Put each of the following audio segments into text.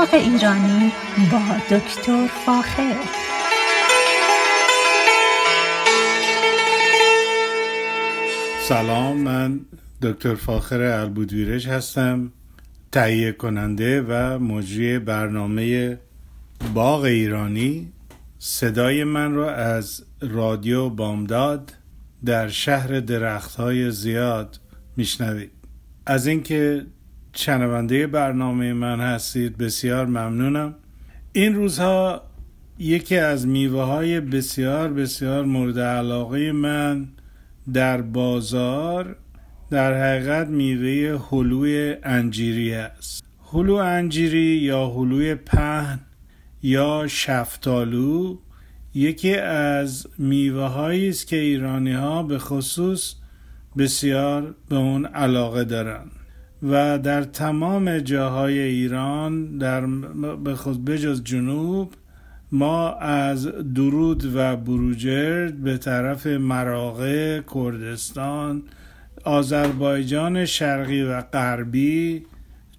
باغ ایرانی با دکتر فاخر. سلام من دکتر فاخر البودویرش هستم تهیه کننده و مجری برنامه باغ ایرانی. صدای من را از رادیو بامداد در شهر درختهای زیاد میشنوید. از اینکه شنونده برنامه من هستید. بسیار ممنونم. این روزها یکی از میوه های بسیار بسیار مورد علاقه من در بازار در حقیقت میوه هلوی انجیری است. هلو انجیری یا هلوی پهن یا شفتالو یکی از میوه هایی است که ایرانی ها به خصوص بسیار به اون علاقه دارند. و در تمام جاهای ایران در به خود بجز جنوب ما از درود و بروجرد به طرف مراغه کردستان آذربایجان شرقی و غربی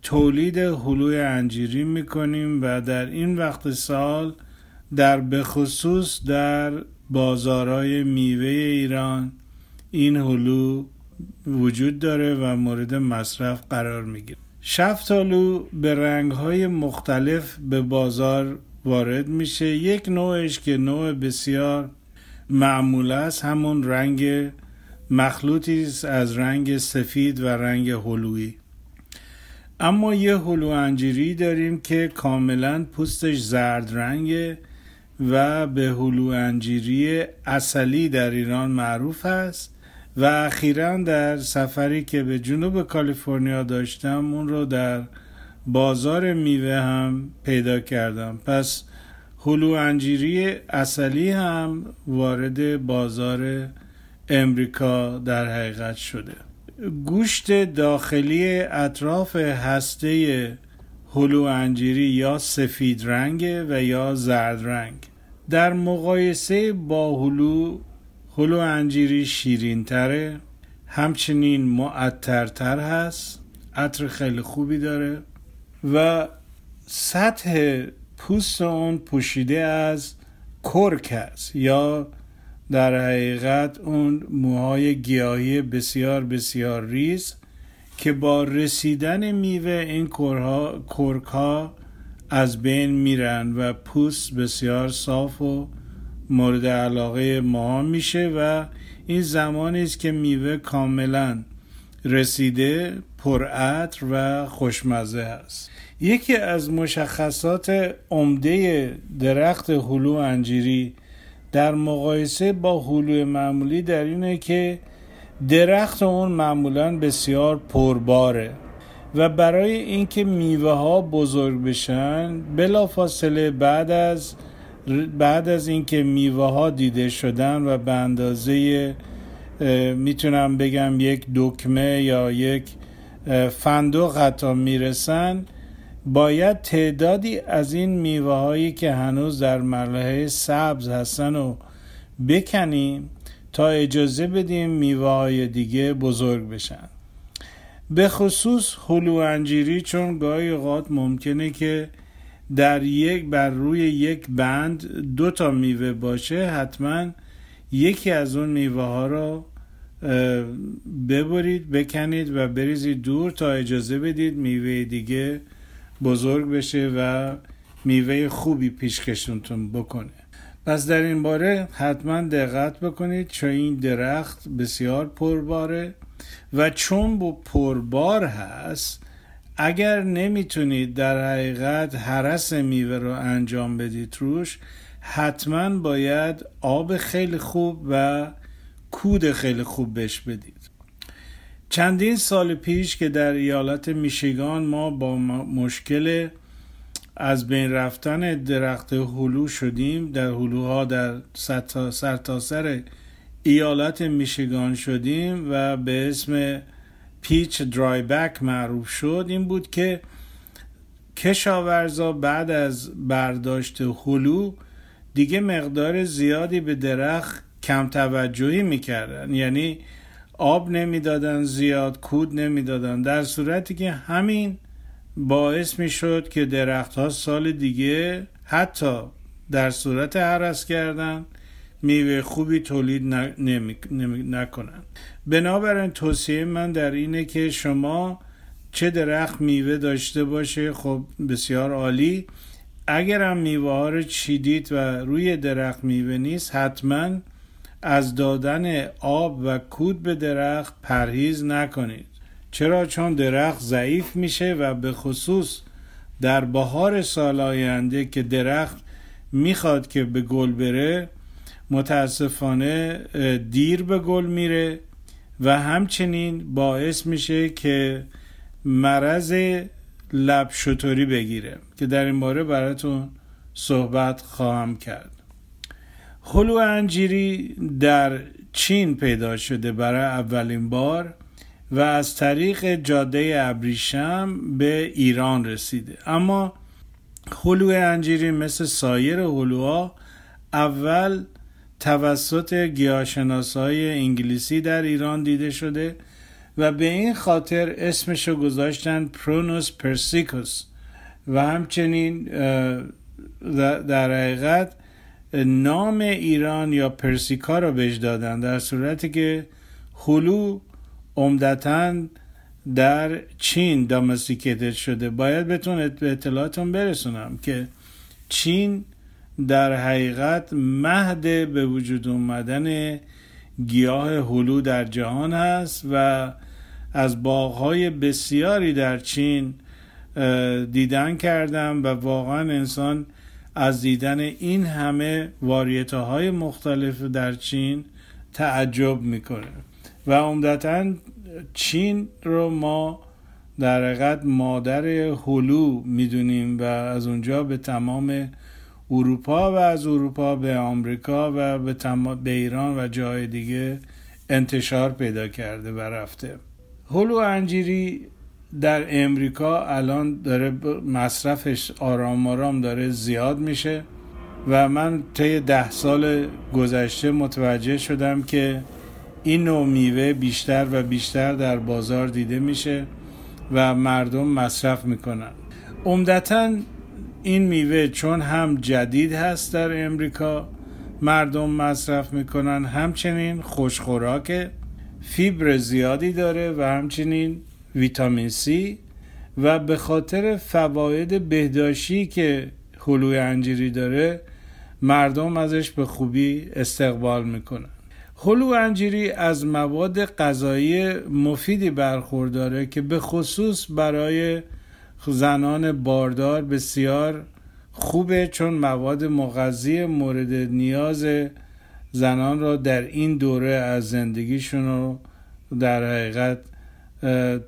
تولید هلوی انجیری می‌کنیم و در این وقت سال در بخصوص در بازارهای میوه ایران این هلو وجود داره و مورد مصرف قرار می‌گیره. شفتالو به رنگهای مختلف به بازار وارد میشه. یک نوعش که نوع بسیار معمول است همون رنگ مخلوطی است از رنگ سفید و رنگ هلویی اما یه هلو انجیری داریم که کاملا پوستش زرد رنگه و به هلو انجیری اصلی در ایران معروف است. و اخیرا در سفری که به جنوب کالیفرنیا داشتم اون رو در بازار میوه هم پیدا کردم. پس هلو انجیری اصلی هم وارد بازار امریکا در حقیقت شده. گوشت داخلی اطراف هسته هلو انجیری یا سفید رنگ و یا زرد رنگ. در مقایسه با هلو هلو انجیری شیرین تره همچنین معطرتر هست. عطر خیلی خوبی داره. و سطح پوست اون پوشیده از کرک است یا در حقیقت اون موهای گیاهی بسیار بسیار ریز که با رسیدن میوه این کرک ها از بین میرن و پوست بسیار صاف و مورد علاقه ما میشه و این زمانی است که میوه کاملا رسیده پرعطر و خوشمزه است. یکی از مشخصات عمده درخت هلو انجیری در مقایسه با هلو معمولی در اینه که درخت اون معمولا بسیار پرباره و برای اینکه میوه ها بزرگ بشن بلافاصله بعد از بعد از اینکه میوه ها دیده شدن و به اندازه می‌تونم بگم یک دکمه یا یک فندق حتی می‌رسن باید تعدادی از این میوه هایی که هنوز در مرحله سبز هستن و بکنیم تا اجازه بدیم میوه های دیگه بزرگ بشن. به خصوص هلو انجیری چون گاهی اوقات ممکنه که در یک بر روی یک بند دو تا میوه باشه حتما یکی از اون میوه ها رو ببرید بکنید و بریزید دور تا اجازه بدید میوه دیگه بزرگ بشه و میوه خوبی پیشکشونتون بکنه. پس در این باره حتما دقت بکنید چون این درخت بسیار پرباره و چون با پربار هست اگر نمی‌تونید در حقیقت حرس میوه رو انجام بدید روش حتما باید آب خیلی خوب و کود خیلی خوب بهش بدید. چندین سال پیش که در ایالت میشیگان ما با مشکل از بین رفتن درخت هلو شدیم در هلوها در سرتاسر سر ایالت میشیگان شدیم و به اسم پیچ درای بک معروف شد این بود که کشاورزا بعد از برداشت هلو دیگه مقدار زیادی به درخت کم توجهی می‌کردن. یعنی آب نمی‌دادن زیاد کود نمی‌دادن. در صورتی که همین باعث می شد که درخت ها سال دیگه حتی در صورت حرس کردن میوه خوبی تولید نکنن بنابراین توصیه من در اینه که شما چه درخت میوه داشته باشه خب بسیار عالی. اگر هم میوه ها رو چیدید و روی درخت میوه نیست حتما از دادن آب و کود به درخت پرهیز نکنید. چرا؟ چون درخت ضعیف میشه و به خصوص در بهار سال آینده که درخت می‌خواد که به گل بره متاسفانه دیر به گل میره و همچنین باعث میشه که مرض لب شطوری بگیره که در این باره براتون صحبت خواهم کرد. هلو انجیری در چین پیدا شده برای اولین بار و از طریق جاده ابریشم به ایران رسیده. اما هلو انجیری مثل سایر هلوها اول توسط گیاهشناسای انگلیسی در ایران دیده شده و به این خاطر اسمش رو گذاشتن پرونوس پرسیکوس و همچنین در حقیقت نام ایران یا پرسیکا رو بهش دادن در صورتی که هلو عمدتا در چین دامستیکیتد شده. باید بتون به اطلاعاتون برسونم که چین در حقیقت مهد به وجود اومدن گیاه هلو در جهان هست و از باغهای بسیاری در چین دیدن کردم و واقعا انسان از دیدن این همه واریته های مختلف در چین تعجب می‌کنه. و عمدتا چین رو ما در حقیقت مادر هلو می‌دونیم و از اونجا به تمام اروپا و از اروپا به آمریکا و به, به ایران و جای دیگه انتشار پیدا کرده و رفته. هلو انجیری در امریکا الان داره مصرفش آرام آرام داره زیاد میشه و من طی ده سال گذشته متوجه شدم که این نوع میوه بیشتر و بیشتر در بازار دیده میشه و مردم مصرف می‌کنن. عمدتا این میوه چون هم جدید هست در امریکا مردم مصرف می‌کنن همچنین خوشخوراکه فیبر زیادی داره و همچنین ویتامین C و به خاطر فواید بهداشتی که هلوی انجیری داره مردم ازش به خوبی استقبال می‌کنن. هلو انجیری از مواد غذایی مفیدی برخورداره که به خصوص برای زنان باردار بسیار خوبه چون مواد مغذی مورد نیاز زنان را در این دوره از زندگیشون رو در حقیقت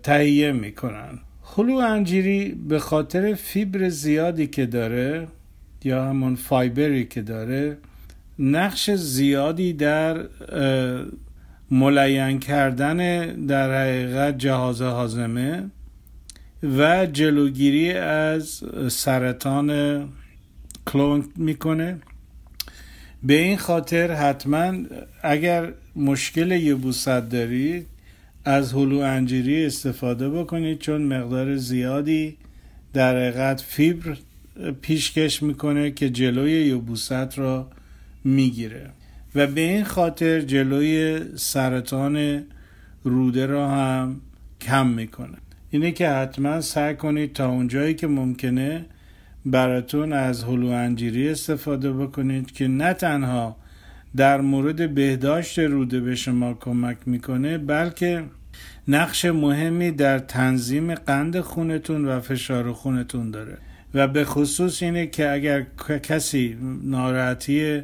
تهیه می‌کنن. خلو انجیری به خاطر فیبر زیادی که داره یا همون فایبری که داره نقش زیادی در ملین کردن در حقیقت جهاز هاضمه و جلوگیری از سرطان کلون می‌کنه. به این خاطر حتما اگر مشکل یبوست دارید از هلو انجیری استفاده بکنید چون مقدار زیادی در حقیقت فیبر پیشکش می‌کنه که جلوی یبوست را می‌گیره. و به این خاطر جلوی سرطان روده را هم کم می‌کنه. اینه که حتما سعی کنید تا اونجایی که ممکنه براتون از هلو انجیری استفاده بکنید که نه تنها در مورد بهداشت روده به شما کمک می‌کنه بلکه نقش مهمی در تنظیم قند خونتون و فشار خونتون داره. و به خصوص اینه که اگر کسی ناراحتی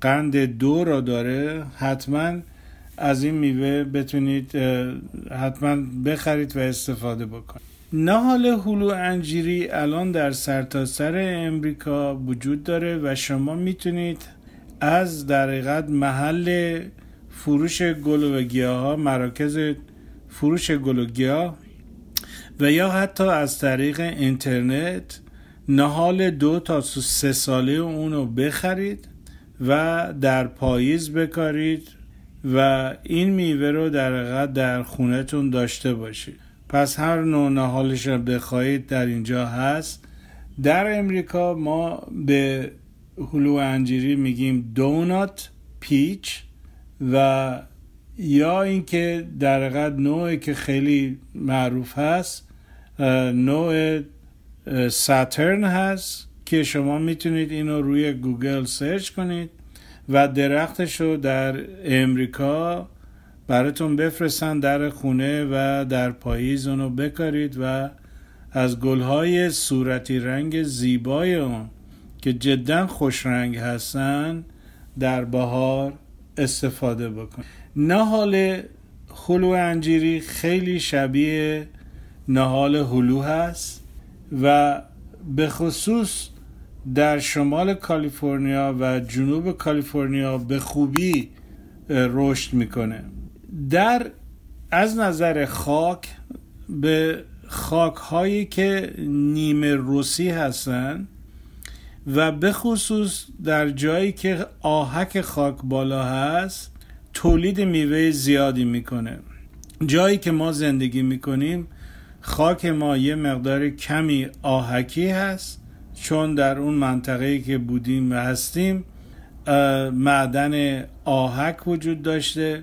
قند دو را داره حتما از این میوه بتونید حتما بخرید و استفاده بکنید. نهال هلو انجیری الان در سرتاسر سر امریکا وجود داره و شما می‌تونید از در محل فروش گل و گیاه ها مراکز فروش گل و گیاه و یا حتی از طریق اینترنت نهال دو تا سه ساله اونو بخرید و در پاییز بکارید. و این میوه رو در در خونتون داشته باشید. پس هر نوع نهالش را بخواهید در اینجا هست. در امریکا ما به هلو انجیری میگیم donut peach و یا اینکه در حقیقت نوعی که خیلی معروف هست نوع Saturn هست که شما می‌تونید اینو روی گوگل search کنید. و درختش رو در امریکا براتون بفرستن در خونه و در پاییز اونو بکارید و از گلهای صورتی رنگ زیبای اون که جدا خوش رنگ هستن در بهار استفاده بکنید. نهال هلو انجیری خیلی شبیه نهال هلو هست و به خصوص در شمال کالیفرنیا و جنوب کالیفرنیا به خوبی رشد می‌کنه. در از نظر خاک به خاک هایی که نیمه روسی هستن و به خصوص در جایی که آهک خاک بالا هست تولید میوه زیادی می‌کنه. جایی که ما زندگی می‌کنیم خاک ما یه مقدار کمی آهکی هست چون در اون منطقه که بودیم و هستیم معدن آهک وجود داشته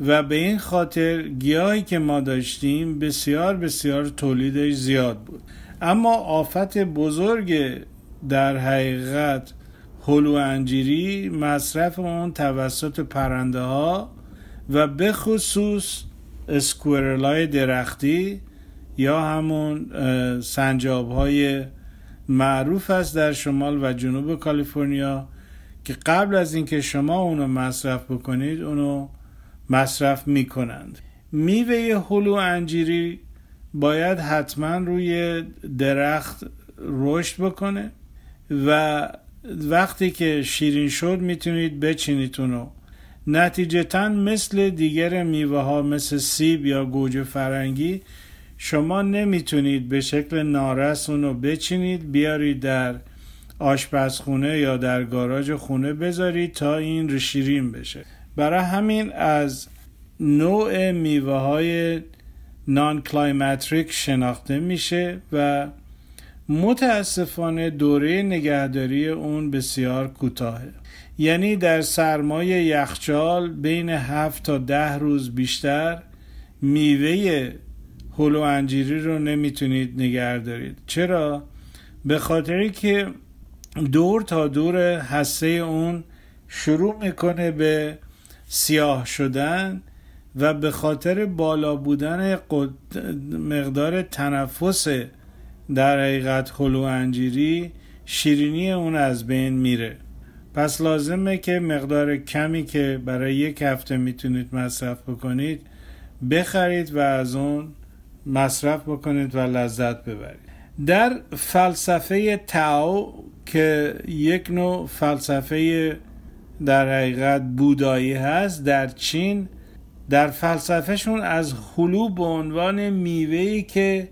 و به این خاطر گیاهی که ما داشتیم بسیار بسیار تولیدش زیاد بود. اما آفت بزرگ در حقیقت هلو انجیری مصرف اون توسط پرنده ها و به خصوص اسکورلای درختی یا همون سنجاب های معروف است در شمال و جنوب کالیفرنیا که قبل از اینکه شما اونو مصرف بکنید اونو مصرف می‌کنند. میوه هلو انجیری باید حتما روی درخت رشد بکنه و وقتی که شیرین شد می‌تونید بچینید اونو. نتیجتا مثل دیگر میوه ها مثل سیب یا گوجه فرنگی شما نمی‌تونید به شکل نارس اونو بچینید بیارید در آشپزخونه یا در گاراژ خونه بذارید تا این شیرین بشه. برای همین از نوع میوه های non-climacteric شناخته میشه و متاسفانه دوره نگهداری اون بسیار کوتاهه. یعنی در سرمایه یخچال بین هفت تا ده روز بیشتر میوه هلو انجیری رو نمی‌تونید نگه دارید چرا؟ به خاطری که دور تا دور هسته اون شروع می‌کنه به سیاه شدن و به خاطر بالا بودن مقدار تنفس در حقیقت هلو انجیری شیرینی اون از بین میره پس لازمه که مقدار کمی که برای یک هفته می‌تونید مصرف بکنید بخرید و از اون مصرف بکنید و لذت ببرید. در فلسفه تاو که یک نوع فلسفه در حقیقت بودایی هست در چین در فلسفهشون از خلو به عنوان میوهی که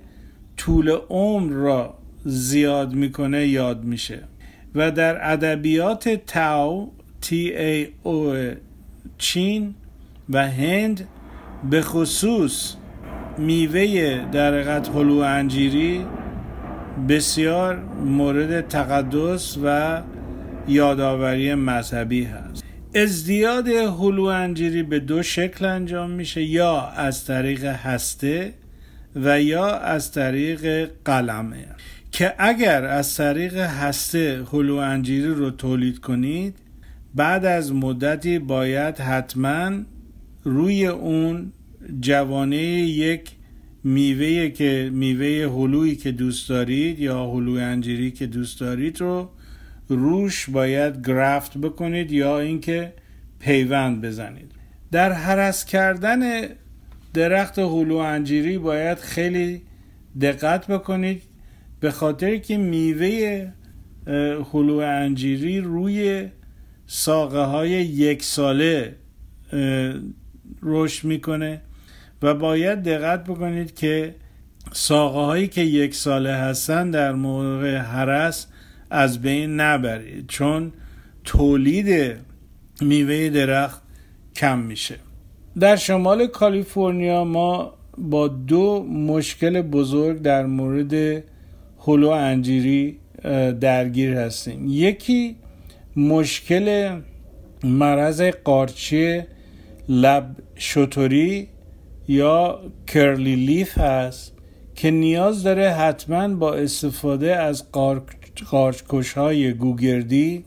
طول عمر را زیاد می‌کنه یاد میشه. و در ادبیات تاو تی ای او چین و هند به خصوص میوه در حقیقت هلو انجیری بسیار مورد تقدس و یادآوری مذهبی هست. ازدیاد هلو انجیری به دو شکل انجام میشه یا از طریق هسته و یا از طریق قلمه. که اگر از طریق هسته هلو انجیری رو تولید کنید بعد از مدتی باید حتما روی اون جوانه یک میوه که میوه هلویی که دوست دارید یا هلو انجیری که دوست دارید رو روش باید گرفت بکنید یا اینکه پیوند بزنید. در حرس کردن درخت هلو انجیری باید خیلی دقت بکنید به خاطر که میوه هلو انجیری روی ساقه های یک ساله رشد می‌کنه. و باید دقت بکنید که ساقه هایی که یک ساله هستن در موقع حرس از بین نبرید چون تولید میوه درخت کم میشه. در شمال کالیفرنیا ما با دو مشکل بزرگ در مورد هلو انجیری درگیر هستیم. یکی مشکل مرض قارچی لب شطوری یا کرلی لیف هست که نیاز داره حتما با استفاده از قارچکش های گوگردی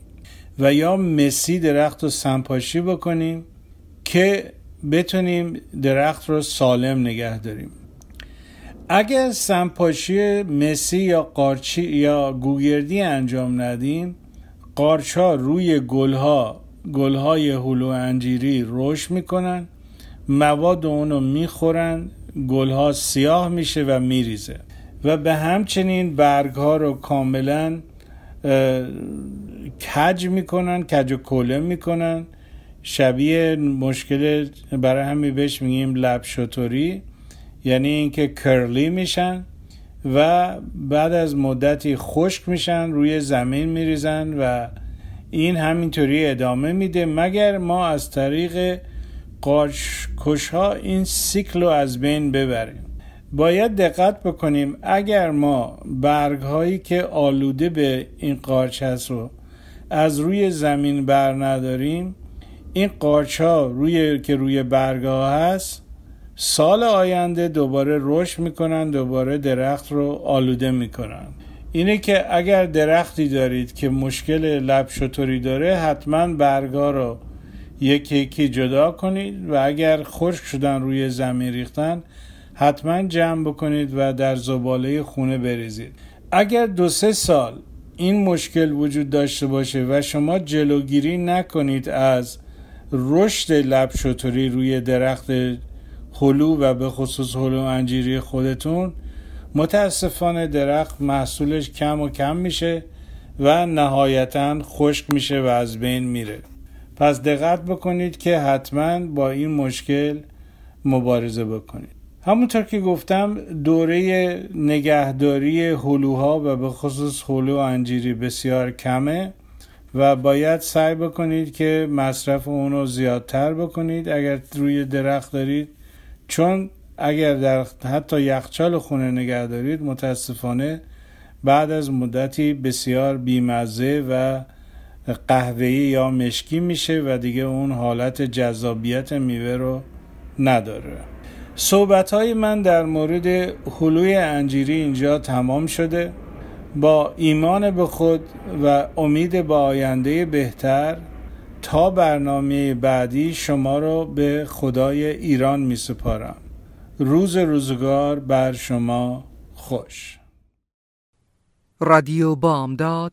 و یا مسی درخت رو سنپاشی بکنیم که بتونیم درخت رو سالم نگه داریم. اگر سنپاشی مسی یا قارچی یا گوگردی انجام ندیم قارچ ها روی گلها گلهای هلو انجیری رشد می‌کنن مواد اونو می‌خورن گلها سیاه میشه و میریزه. و به همچنین برگ ها رو کاملا کج می‌کنن کج و کله می‌کنن. شبیه مشکل برای همین بهش میگیم لب شطوری یعنی اینکه کرلی میشن و بعد از مدتی خشک میشن روی زمین میریزن و این همینطوری ادامه میده. مگر ما از طریق قارچ ها این سیکل رو از بین ببریم. باید دقت بکنیم اگر ما برگ هایی که آلوده به این قارچ هست رو از روی زمین بر نداریم این قارچ ها روی که روی برگ ها هست سال آینده دوباره رشد می‌کنن دوباره درخت رو آلوده می‌کنن. اینه که اگر درختی دارید که مشکل لب شطوری داره حتما برگا رو یکی یکی جدا کنید و اگر خشک شدن روی زمین ریختن حتما جمع بکنید و در زباله خونه بریزید. اگر دو سه سال این مشکل وجود داشته باشه و شما جلوگیری نکنید از رشد لب شطوری روی درخت هلو و به خصوص هلو انجیری خودتون متاسفانه درخت محصولش کم و کم میشه و نهایتا خشک میشه و از بین میره. پس دقت بکنید که حتما با این مشکل مبارزه بکنید. همونطور که گفتم دوره نگهداری هلوها و به خصوص هلو انجیری بسیار کمه و باید سعی بکنید که مصرف اونو زیادتر بکنید اگر روی درخت دارید. چون اگر در حتی یخچال خونه نگه دارید متاسفانه بعد از مدتی بسیار بیمزه و قهوه‌ای یا مشکی میشه و دیگه اون حالت جذابیت میوه رو نداره. صحبت های من در مورد حلوی انجیری اینجا تمام شده. با ایمان به خود و امید به آینده بهتر تا برنامه بعدی شما رو به خدای ایران می سپارم روز روزگار بر شما خوش. رادیو بامداد